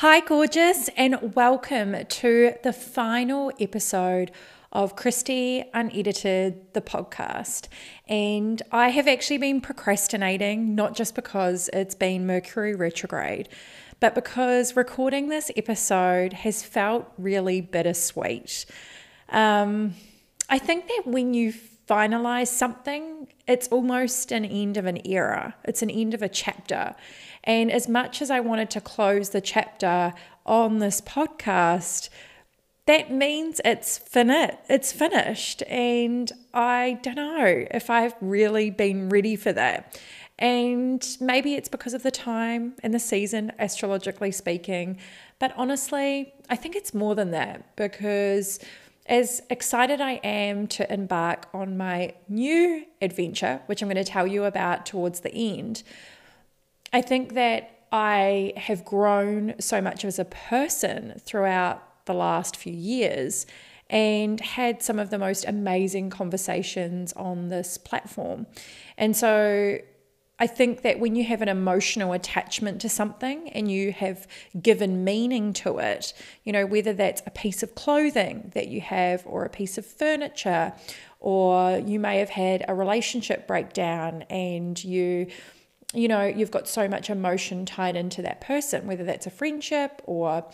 Hi, gorgeous, and welcome to the final episode of Kristy Unedited, the podcast. And I have actually been procrastinating, not just because it's been Mercury retrograde, but because recording this episode has felt really bittersweet. Um, I think that when you finalize something, it's almost an end of an era, it's an end of a chapter. And as much as I wanted to close the chapter on this podcast, that means it's finished. It's finished. And I don't know if I've really been ready for that. And maybe it's because of the time and the season, astrologically speaking. But honestly, I think it's more than that because as excited I am to embark on my new adventure, which I'm going to tell you about towards the end, I think that I have grown so much as a person throughout the last few years and had some of the most amazing conversations on this platform. And so I think that when you have an emotional attachment to something and you have given meaning to it, you know, whether that's a piece of clothing that you have or a piece of furniture, or you may have had a relationship breakdown and you you know, you've got so much emotion tied into that person, whether that's a friendship or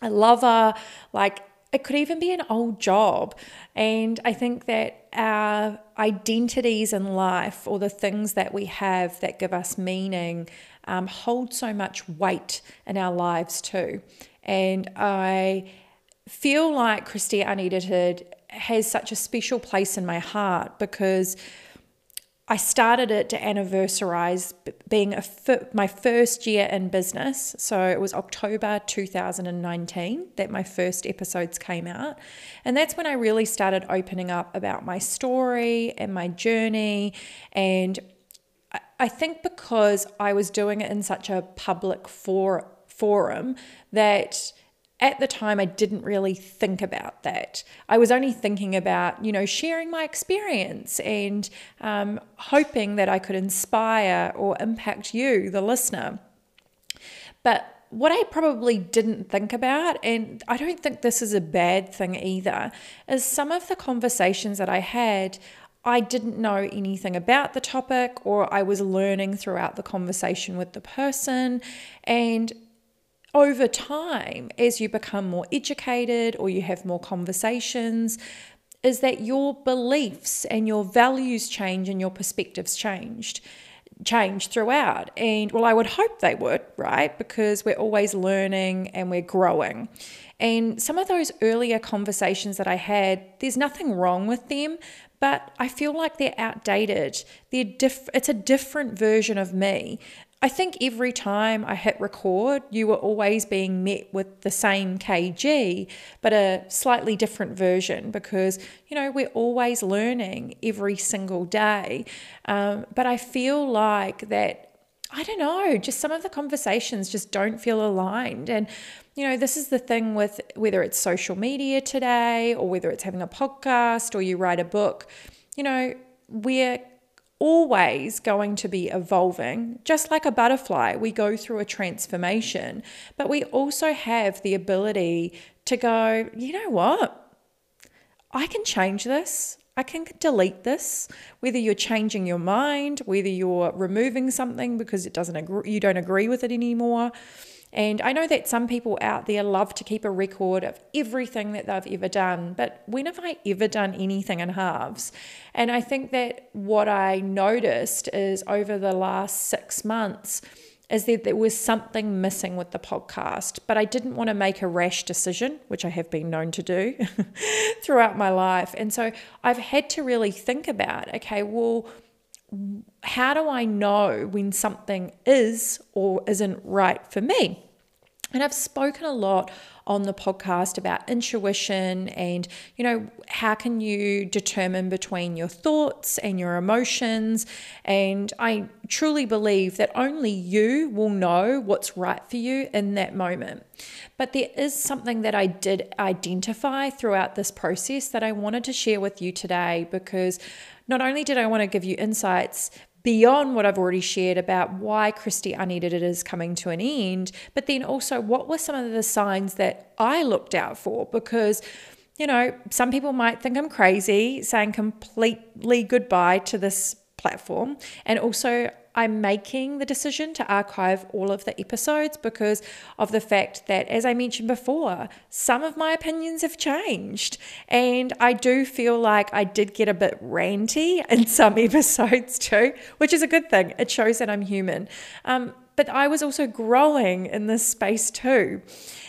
a lover, like it could even be an old job. And I think that our identities in life or the things that we have that give us meaning um, hold so much weight in our lives too. And I feel like Kristy Unedited has such a special place in my heart because I started it to anniversarize being my first year in business. So it was October 2019 that my first episodes came out. And that's when I really started opening up about my story and my journey. And I think because I was doing it in such a public for, forum that at the time I didn't really think about that. I was only thinking about, you know, sharing my experience and um, hoping that I could inspire or impact you, the listener. But what I probably didn't think about, and I don't think this is a bad thing either, is some of the conversations that I had. I didn't know anything about the topic, or I was learning throughout the conversation with the person. And over time, as you become more educated or you have more conversations, is that your beliefs and your values change and your perspectives changed change throughout. And well I would hope they would right? Because we're always learning and we're growing. And some of those earlier conversations that I had there's nothing wrong with them but I feel like they're outdated. They're diff- it's a different version of me I think every time I hit record, you were always being met with the same KG, but a slightly different version because, you know, we're always learning every single day. Um, but I feel like that, I don't know, just some of the conversations just don't feel aligned. And, you know, this is the thing with whether it's social media today or whether it's having a podcast or you write a book, you know, we're always going to be evolving. Just like a butterfly, we go through a transformation, but we also have the ability to go, you know what? I can change this. I can delete this. Whether you're changing your mind, whether you're removing something because it doesn't agree, you don't agree with it anymore and I know that some people out there love to keep a record of everything that they've ever done, but when have I ever done anything in halves? And I think that what I noticed is over the last six months, is that there was something missing with the podcast, but I didn't want to make a rash decision, which I have been known to do throughout my life. And so I've had to really think about okay, well, how do I know when something is or isn't right for me? And I've spoken a lot on the podcast about intuition and, you know, how can you determine between your thoughts and your emotions. And I truly believe that only you will know what's right for you in that moment. But there is something that I did identify throughout this process that I wanted to share with you today because not only did I want to give you insights beyond what I've already shared about why Kristy Unedited is coming to an end, but then also what were some of the signs that I looked out for? Because, you know, some people might think I'm crazy saying completely goodbye to this platform. And also, I'm making the decision to archive all of the episodes because of the fact that, as I mentioned before, some of my opinions have changed. And I do feel like I did get a bit ranty in some episodes too, which is a good thing. It shows that I'm human. Um, but I was also growing in this space too.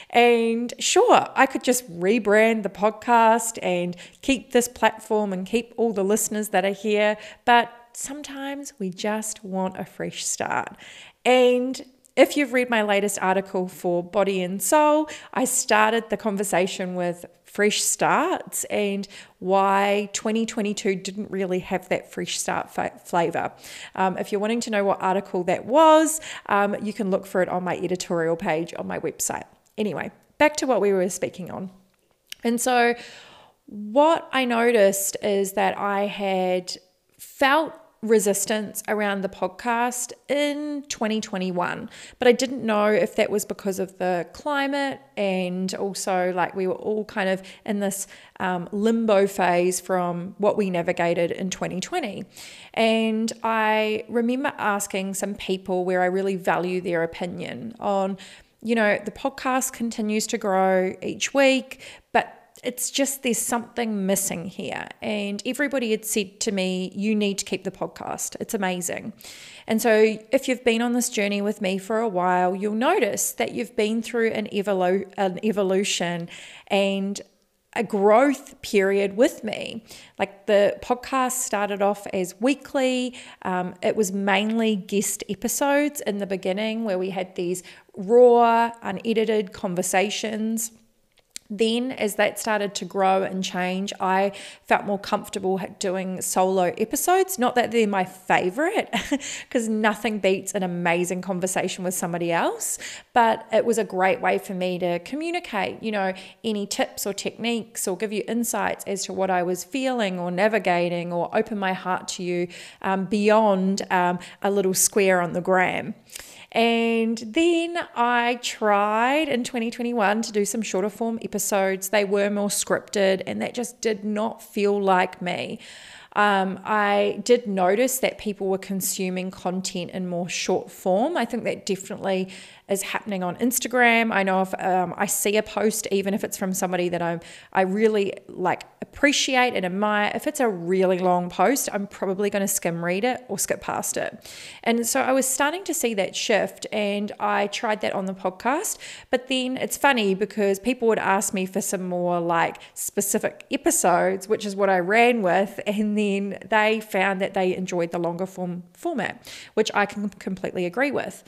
And sure, I could just rebrand the podcast and keep this platform and keep all the listeners that are here. But sometimes we just want a fresh start. And if you've read my latest article for Body and Soul, I started the conversation with fresh starts and why 2022 didn't really have that fresh start fa- flavor. Um, if you're wanting to know what article that was, um, you can look for it on my editorial page on my website. Anyway, back to what we were speaking on. And so, what I noticed is that I had felt resistance around the podcast in 2021 but i didn't know if that was because of the climate and also like we were all kind of in this um, limbo phase from what we navigated in 2020 and i remember asking some people where i really value their opinion on you know the podcast continues to grow each week it's just there's something missing here. And everybody had said to me, you need to keep the podcast. It's amazing. And so if you've been on this journey with me for a while, you'll notice that you've been through an, evolu- an evolution and a growth period with me. Like the podcast started off as weekly, um, it was mainly guest episodes in the beginning where we had these raw, unedited conversations then as that started to grow and change i felt more comfortable doing solo episodes. Not that they're my favorite because nothing beats an amazing conversation with somebody else but it was a great way for me to communicate you know any tips or techniques or give you insights as to what i was feeling or navigating or open my heart to you um, beyond um, a little square on the gram and then I tried in 2021 to do some shorter form episodes. They were more scripted, and that just did not feel like me. Um, I did notice that people were consuming content in more short form. I think that definitely is happening on Instagram. I know if um, I see a post, even if it's from somebody that I'm, I really like appreciate and admire, if it's a really long post, I'm probably going to skim read it or skip past it. And so I was starting to see that shift, and I tried that on the podcast. But then it's funny because people would ask me for some more like specific episodes, which is what I ran with, and then they found that they enjoyed the longer form format, which I can completely agree with.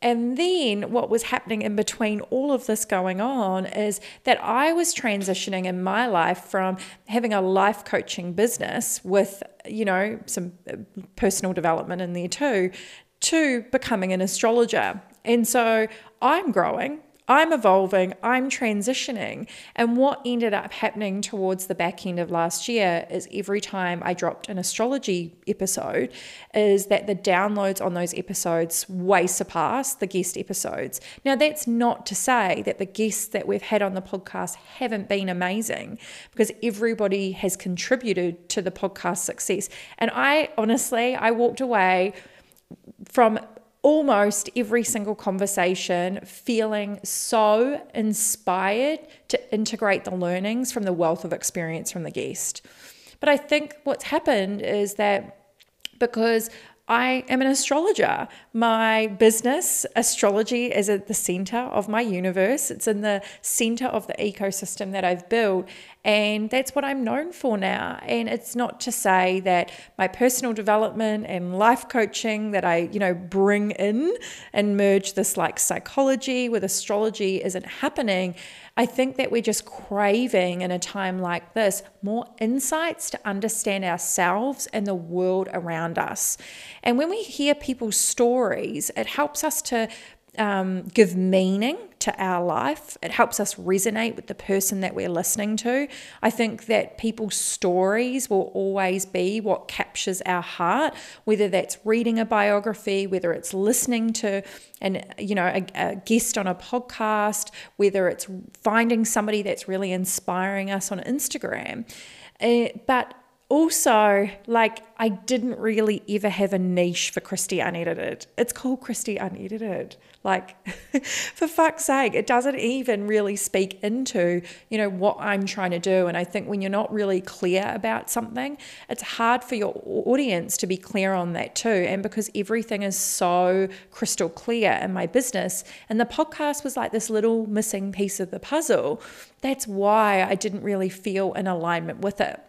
And then what was happening in between all of this going on is that I was transitioning in my life from having a life coaching business with, you know, some uh, personal development in there too, to becoming an astrologer. And so I'm growing, I'm evolving, I'm transitioning. And what ended up happening towards the back end of last year is every time I dropped an astrology episode, is that the downloads on those episodes way surpass the guest episodes. Now, that's not to say that the guests that we've had on the podcast haven't been amazing because everybody has contributed to the podcast success. And I honestly, I walked away from almost every single conversation feeling so inspired to integrate the learnings from the wealth of experience from the guest. But I think what's happened is that because I am an astrologer. My business, astrology, is at the center of my universe. It's in the center of the ecosystem that I've built. And that's what I'm known for now. And it's not to say that my personal development and life coaching that I, you know, bring in and merge this like psychology with astrology isn't happening. I think that we're just craving in a time like this more insights to understand ourselves and the world around us. And when we hear people's stories, it helps us to um, give meaning to our life. It helps us resonate with the person that we're listening to. I think that people's stories will always be what captures our heart, whether that's reading a biography, whether it's listening to and you know a, a guest on a podcast, whether it's finding somebody that's really inspiring us on Instagram. Uh, but also, like, I didn't really ever have a niche for Kristy Unedited. It's called Kristy Unedited. Like, for fuck's sake, it doesn't even really speak into, you know, what I'm trying to do. And I think when you're not really clear about something, it's hard for your audience to be clear on that too. And because everything is so crystal clear in my business, and the podcast was like this little missing piece of the puzzle, that's why I didn't really feel in alignment with it.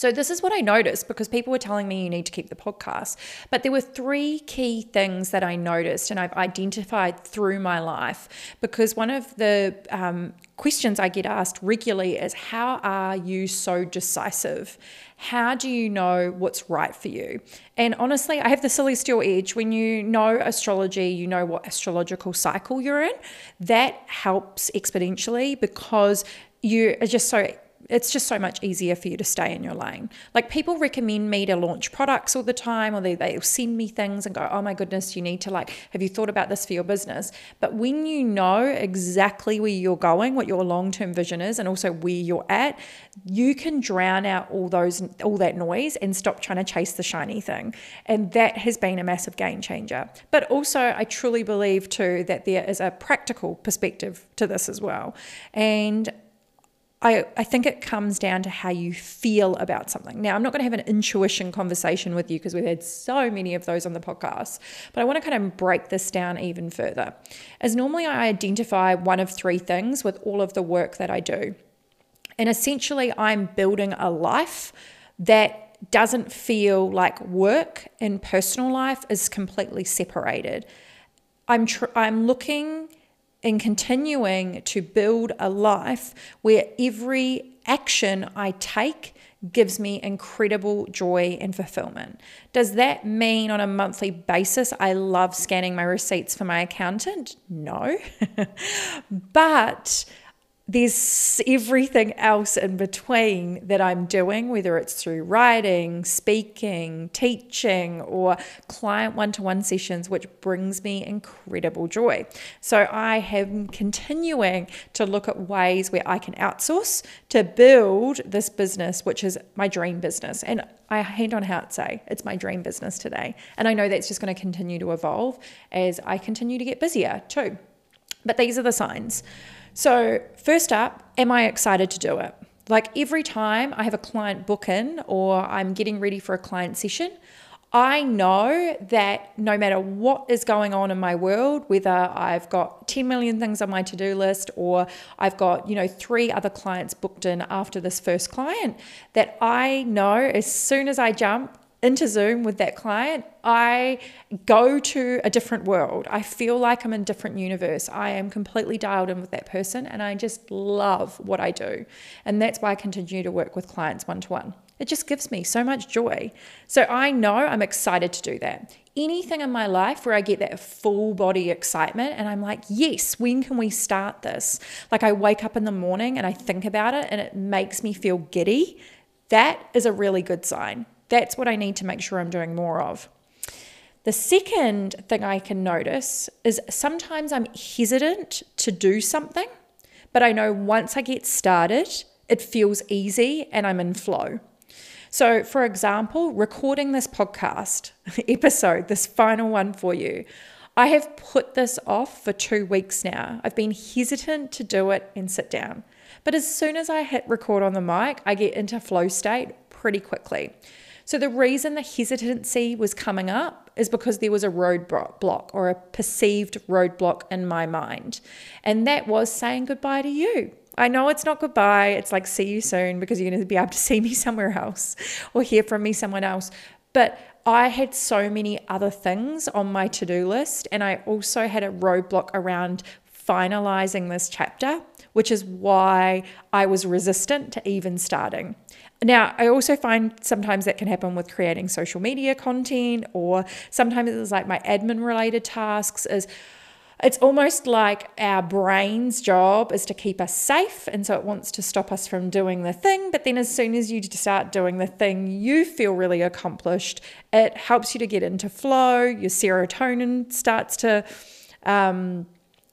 So, this is what I noticed because people were telling me you need to keep the podcast. But there were three key things that I noticed and I've identified through my life. Because one of the um, questions I get asked regularly is How are you so decisive? How do you know what's right for you? And honestly, I have the celestial edge. When you know astrology, you know what astrological cycle you're in. That helps exponentially because you are just so it's just so much easier for you to stay in your lane. Like people recommend me to launch products all the time, or they, they'll send me things and go, oh my goodness, you need to like, have you thought about this for your business? But when you know exactly where you're going, what your long term vision is, and also where you're at, you can drown out all those, all that noise and stop trying to chase the shiny thing. And that has been a massive game changer. But also, I truly believe too that there is a practical perspective to this as well. And I, I think it comes down to how you feel about something. Now, I'm not going to have an intuition conversation with you because we've had so many of those on the podcast, but I want to kind of break this down even further. As normally, I identify one of three things with all of the work that I do. And essentially, I'm building a life that doesn't feel like work and personal life is completely separated. I'm, tr- I'm looking in continuing to build a life where every action I take gives me incredible joy and fulfillment. Does that mean on a monthly basis I love scanning my receipts for my accountant? No. but there's everything else in between that I'm doing, whether it's through writing, speaking, teaching, or client one to one sessions, which brings me incredible joy. So I am continuing to look at ways where I can outsource to build this business, which is my dream business. And I hand on heart say it's my dream business today. And I know that's just going to continue to evolve as I continue to get busier too. But these are the signs. So, first up, am I excited to do it? Like every time I have a client book in or I'm getting ready for a client session, I know that no matter what is going on in my world, whether I've got 10 million things on my to do list or I've got, you know, three other clients booked in after this first client, that I know as soon as I jump into Zoom with that client, I go to a different world. I feel like I'm in a different universe. I am completely dialed in with that person and I just love what I do. And that's why I continue to work with clients one to one. It just gives me so much joy. So I know I'm excited to do that. Anything in my life where I get that full body excitement and I'm like, yes, when can we start this? Like I wake up in the morning and I think about it and it makes me feel giddy. That is a really good sign. That's what I need to make sure I'm doing more of. The second thing I can notice is sometimes I'm hesitant to do something, but I know once I get started, it feels easy and I'm in flow. So, for example, recording this podcast episode, this final one for you, I have put this off for two weeks now. I've been hesitant to do it and sit down. But as soon as I hit record on the mic, I get into flow state pretty quickly. So the reason the hesitancy was coming up is because there was a roadblock or a perceived roadblock in my mind. And that was saying goodbye to you. I know it's not goodbye, it's like see you soon because you're going to be able to see me somewhere else or hear from me someone else. But I had so many other things on my to do list, and I also had a roadblock around finalizing this chapter, which is why I was resistant to even starting. Now, I also find sometimes that can happen with creating social media content, or sometimes it's like my admin related tasks is it's almost like our brain's job is to keep us safe. And so it wants to stop us from doing the thing. But then as soon as you start doing the thing, you feel really accomplished. It helps you to get into flow. Your serotonin starts to, um,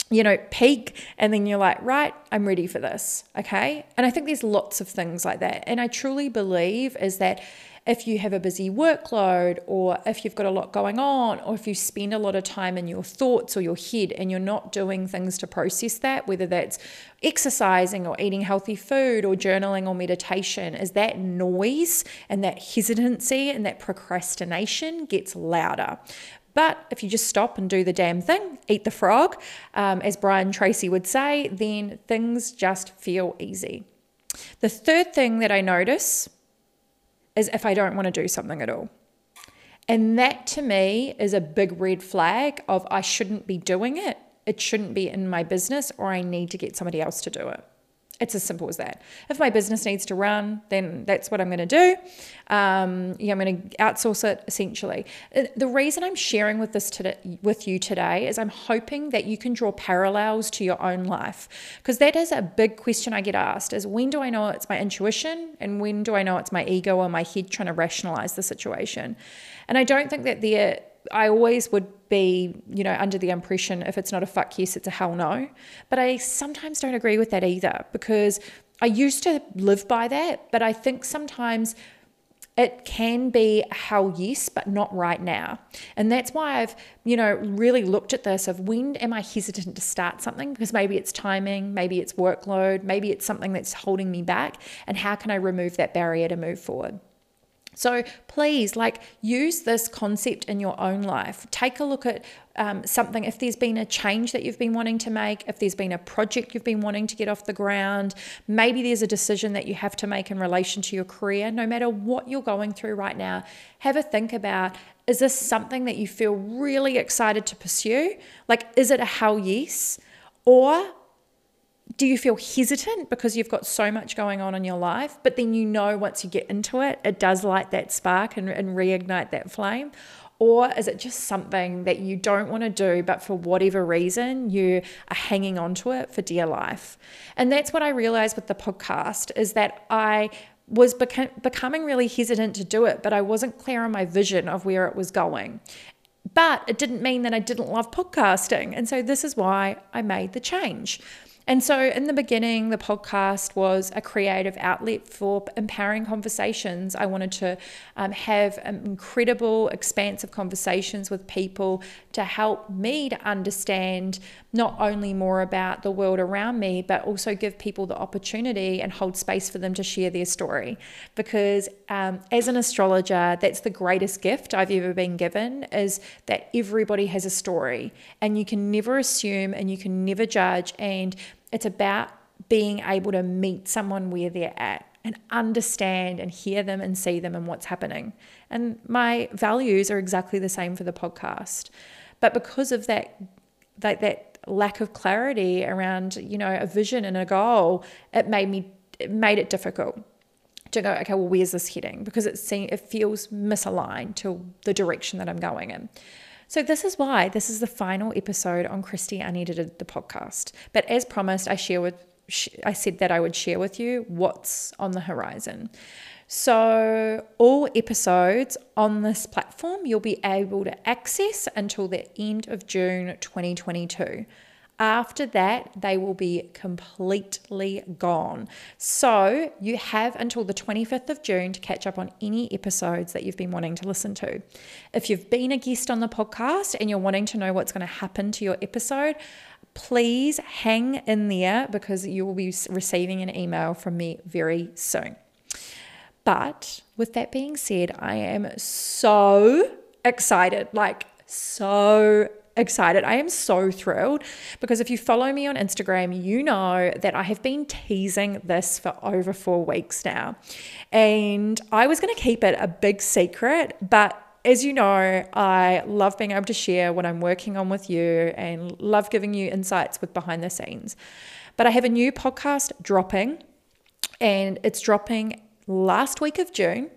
you know, peak, and then you're like, right, I'm ready for this. Okay. And I think there's lots of things like that. And I truly believe is that if you have a busy workload or if you've got a lot going on or if you spend a lot of time in your thoughts or your head and you're not doing things to process that, whether that's exercising or eating healthy food or journaling or meditation, is that noise and that hesitancy and that procrastination gets louder. But if you just stop and do the damn thing, eat the frog, um, as Brian Tracy would say, then things just feel easy. The third thing that I notice is if I don't want to do something at all. And that to me is a big red flag of I shouldn't be doing it. It shouldn't be in my business or I need to get somebody else to do it. It's as simple as that. If my business needs to run, then that's what I'm going to do. Um, yeah, I'm going to outsource it essentially. Uh, the reason I'm sharing with this today, with you today is I'm hoping that you can draw parallels to your own life because that is a big question I get asked: is when do I know it's my intuition and when do I know it's my ego or my head trying to rationalize the situation? And I don't think that there I always would be, you know, under the impression if it's not a fuck yes, it's a hell no. But I sometimes don't agree with that either because I used to live by that, but I think sometimes it can be a hell yes, but not right now. And that's why I've, you know, really looked at this of when am I hesitant to start something? Because maybe it's timing, maybe it's workload, maybe it's something that's holding me back. And how can I remove that barrier to move forward? So please, like, use this concept in your own life. Take a look at um, something, if there's been a change that you've been wanting to make, if there's been a project you've been wanting to get off the ground, maybe there's a decision that you have to make in relation to your career, no matter what you're going through right now, have a think about is this something that you feel really excited to pursue? Like, is it a hell yes? Or do you feel hesitant because you've got so much going on in your life, but then you know once you get into it, it does light that spark and, and reignite that flame? Or is it just something that you don't want to do, but for whatever reason, you are hanging on to it for dear life? And that's what I realized with the podcast is that I was beca- becoming really hesitant to do it, but I wasn't clear on my vision of where it was going. But it didn't mean that I didn't love podcasting. And so this is why I made the change. And so, in the beginning, the podcast was a creative outlet for empowering conversations. I wanted to um, have incredible, expansive conversations with people to help me to understand not only more about the world around me, but also give people the opportunity and hold space for them to share their story. Because um, as an astrologer, that's the greatest gift I've ever been given is that everybody has a story, and you can never assume and you can never judge and it's about being able to meet someone where they're at and understand and hear them and see them and what's happening. And my values are exactly the same for the podcast. But because of that that that lack of clarity around, you know, a vision and a goal, it made me it made it difficult to go, okay, well, where's this heading? Because it seems it feels misaligned to the direction that I'm going in. So, this is why this is the final episode on Kristy Unedited, the podcast. But as promised, I share with I said that I would share with you what's on the horizon. So, all episodes on this platform you'll be able to access until the end of June 2022. After that, they will be completely gone. So you have until the 25th of June to catch up on any episodes that you've been wanting to listen to. If you've been a guest on the podcast and you're wanting to know what's going to happen to your episode, please hang in there because you will be receiving an email from me very soon. But with that being said, I am so excited, like so excited. I am so thrilled because if you follow me on Instagram, you know that I have been teasing this for over four weeks now. And I was going to keep it a big secret, but as you know, I love being able to share what I'm working on with you and love giving you insights with behind the scenes. But I have a new podcast dropping, and it's dropping last week of June,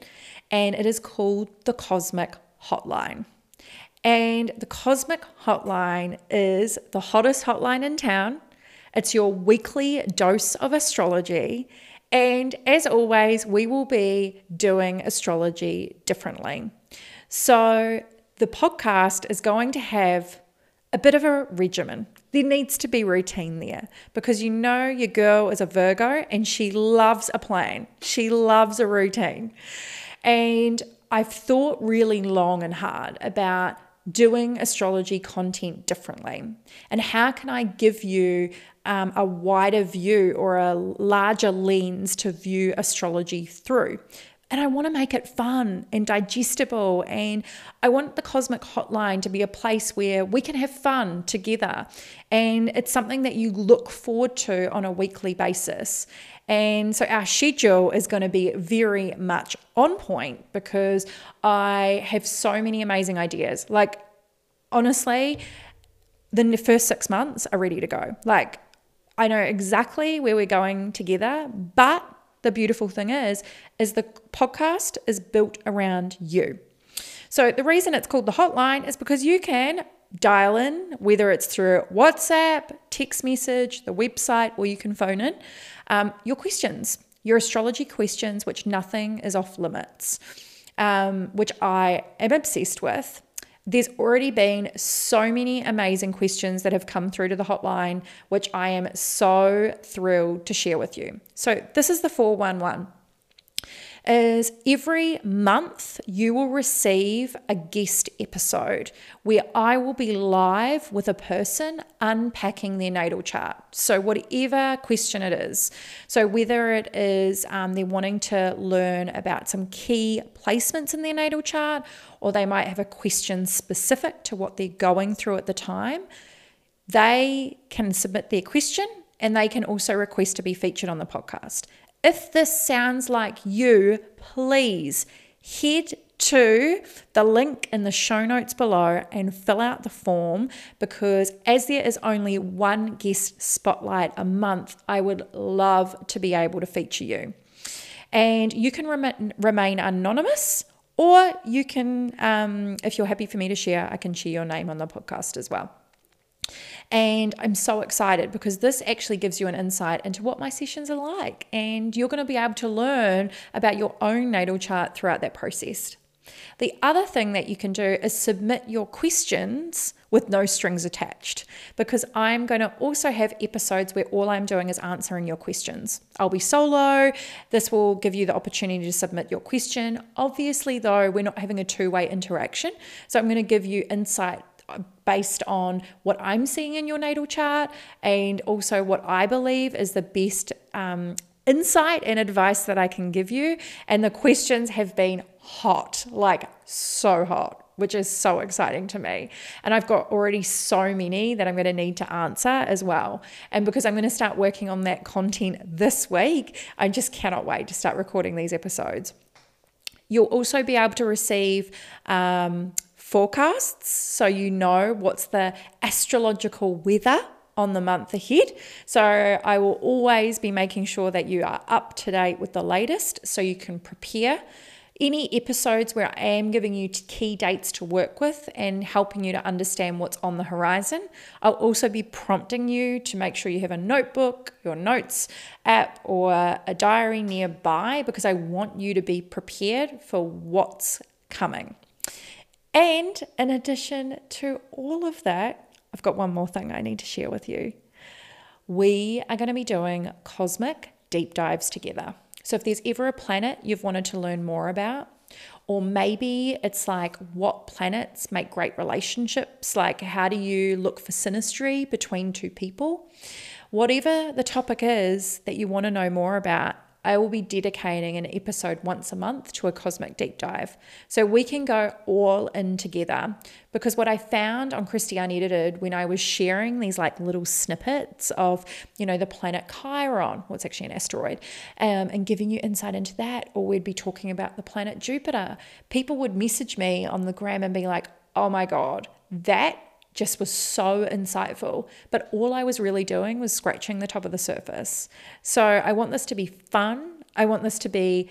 and it is called The Cosmic Hotline. And the Cosmic Hotline is the hottest hotline in town. It's your weekly dose of astrology. And as always, we will be doing astrology differently. So the podcast is going to have a bit of a regimen. There needs to be routine there because you know your girl is a Virgo and she loves a plan. She loves a routine. And I've thought really long and hard about doing astrology content differently and how can I give you um, a wider view or a larger lens to view astrology through. And I want to make it fun and digestible. And I want the Cosmic Hotline to be a place where we can have fun together. And it's something that you look forward to on a weekly basis. And so our schedule is going to be very much on point because I have so many amazing ideas. Like, honestly, the first six months are ready to go. Like, I know exactly where we're going together, but the beautiful thing is is the podcast is built around you. So the reason it's called the hotline is because you can dial in, whether it's through WhatsApp, text message, the website, or you can phone in um, your questions, your astrology questions, which nothing is off limits, um, which I am obsessed with. There's already been so many amazing questions that have come through to the hotline, which I am so thrilled to share with you. So, this is the 411 is every month you will receive a guest episode where I will be live with a person unpacking their natal chart. So, whatever question it is, so whether it is um, they're wanting to learn about some key placements in their natal chart, or they might have a question specific to what they're going through at the time, they can submit their question and they can also request to be featured on the podcast. If this sounds like you, please head to the link in the show notes below and fill out the form because as there is only one guest spotlight a month, I would love to be able to feature you. And you can rem- remain anonymous or you can, um, if you're happy for me to share, I can share your name on the podcast as well. And I'm so excited because this actually gives you an insight into what my sessions are like. And you're going to be able to learn about your own natal chart throughout that process. The other thing that you can do is submit your questions with no strings attached because I'm going to also have episodes where all I'm doing is answering your questions. I'll be solo. This will give you the opportunity to submit your question. Obviously, though, we're not having a two way interaction. So I'm going to give you insight based on what I'm seeing in your natal chart and also what I believe is the best um, insight and advice that I can give you. And the questions have been hot, like so hot, which is so exciting to me. And I've got already so many that I'm going to need to answer as well. And because I'm going to start working on that content this week, I just cannot wait to start recording these episodes. You'll also be able to receive um, forecasts so you know what's the astrological weather on the month ahead. So I will always be making sure that you are up to date with the latest so you can prepare. Any episodes where I am giving you key dates to work with and helping you to understand what's on the horizon. I'll also be prompting you to make sure you have a notebook, your notes app, or a diary nearby because I want you to be prepared for what's coming. And in addition to all of that, I've got one more thing I need to share with you. We are going to be doing cosmic deep dives together. So if there's ever a planet you've wanted to learn more about, or maybe it's like what planets make great relationships, like how do you look for synastry between two people? Whatever the topic is that you want to know more about, I will be dedicating an episode once a month to a cosmic deep dive. So we can go all in together. Because what I found on Kristy Unedited when I was sharing these like little snippets of, you know, the planet Chiron, what's actually an asteroid, um, and giving you insight into that, or we'd be talking about the planet Jupiter, people would message me on the gram and be like, oh my God, that just was so insightful. But all I was really doing was scratching the top of the surface. So I want this to be fun. I want this to be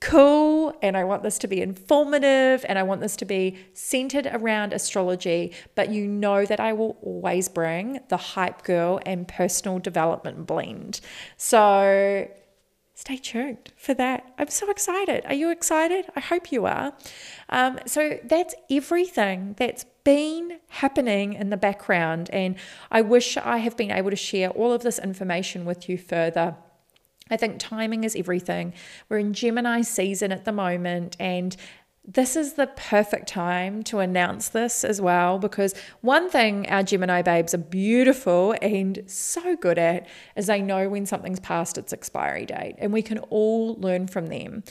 cool and I want this to be informative and I want this to be centered around astrology, but you know that I will always bring the hype girl and personal development blend. So stay tuned for that. I'm so excited. Are you excited? I hope you are. Um, so that's everything that's been happening in the background. And I wish I have been able to share all of this information with you further. I think timing is everything. We're in Gemini season at the moment, and this is the perfect time to announce this as well because one thing our Gemini babes are beautiful and so good at is they know when something's past its expiry date, and we can all learn from them.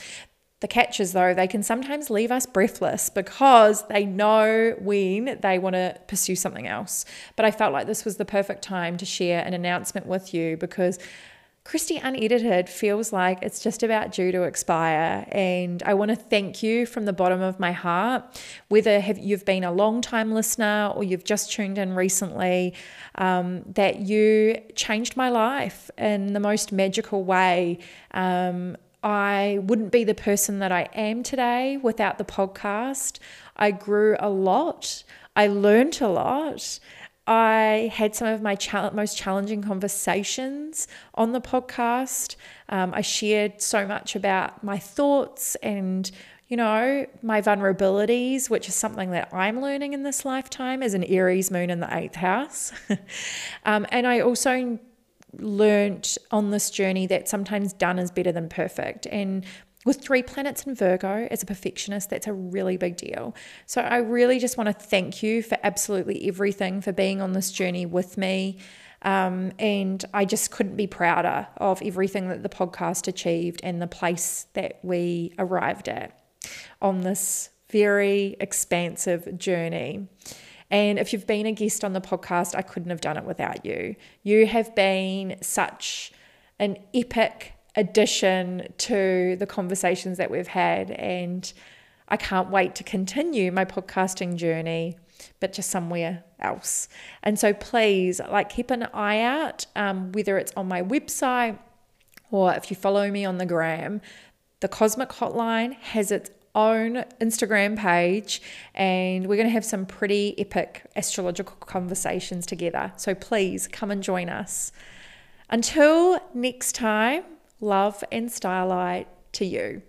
The catch is, though, they can sometimes leave us breathless because they know when they want to pursue something else. But I felt like this was the perfect time to share an announcement with you because Kristy Unedited feels like it's just about due to expire. And I want to thank you from the bottom of my heart, whether have, you've been a long time listener or you've just tuned in recently, um, that you changed my life in the most magical way. Um, I wouldn't be the person that I am today without the podcast. I grew a lot. I learned a lot. I had some of my most challenging conversations on the podcast. Um, I shared so much about my thoughts and, you know, my vulnerabilities, which is something that I'm learning in this lifetime as an Aries moon in the eighth house. um, and I also learned on this journey that sometimes done is better than perfect. And with three planets in Virgo as a perfectionist, that's a really big deal. So I really just want to thank you for absolutely everything, for being on this journey with me. Um, and I just couldn't be prouder of everything that the podcast achieved and the place that we arrived at on this very expansive journey. And if you've been a guest on the podcast, I couldn't have done it without you. You have been such an epic addition to the conversations that we've had. And I can't wait to continue my podcasting journey, but just somewhere else. And so please, like, keep an eye out, um, whether it's on my website or if you follow me on the gram. The Cosmic Hotline has its own Instagram page, and we're going to have some pretty epic astrological conversations together. So please come and join us. Until next time, love and starlight to you.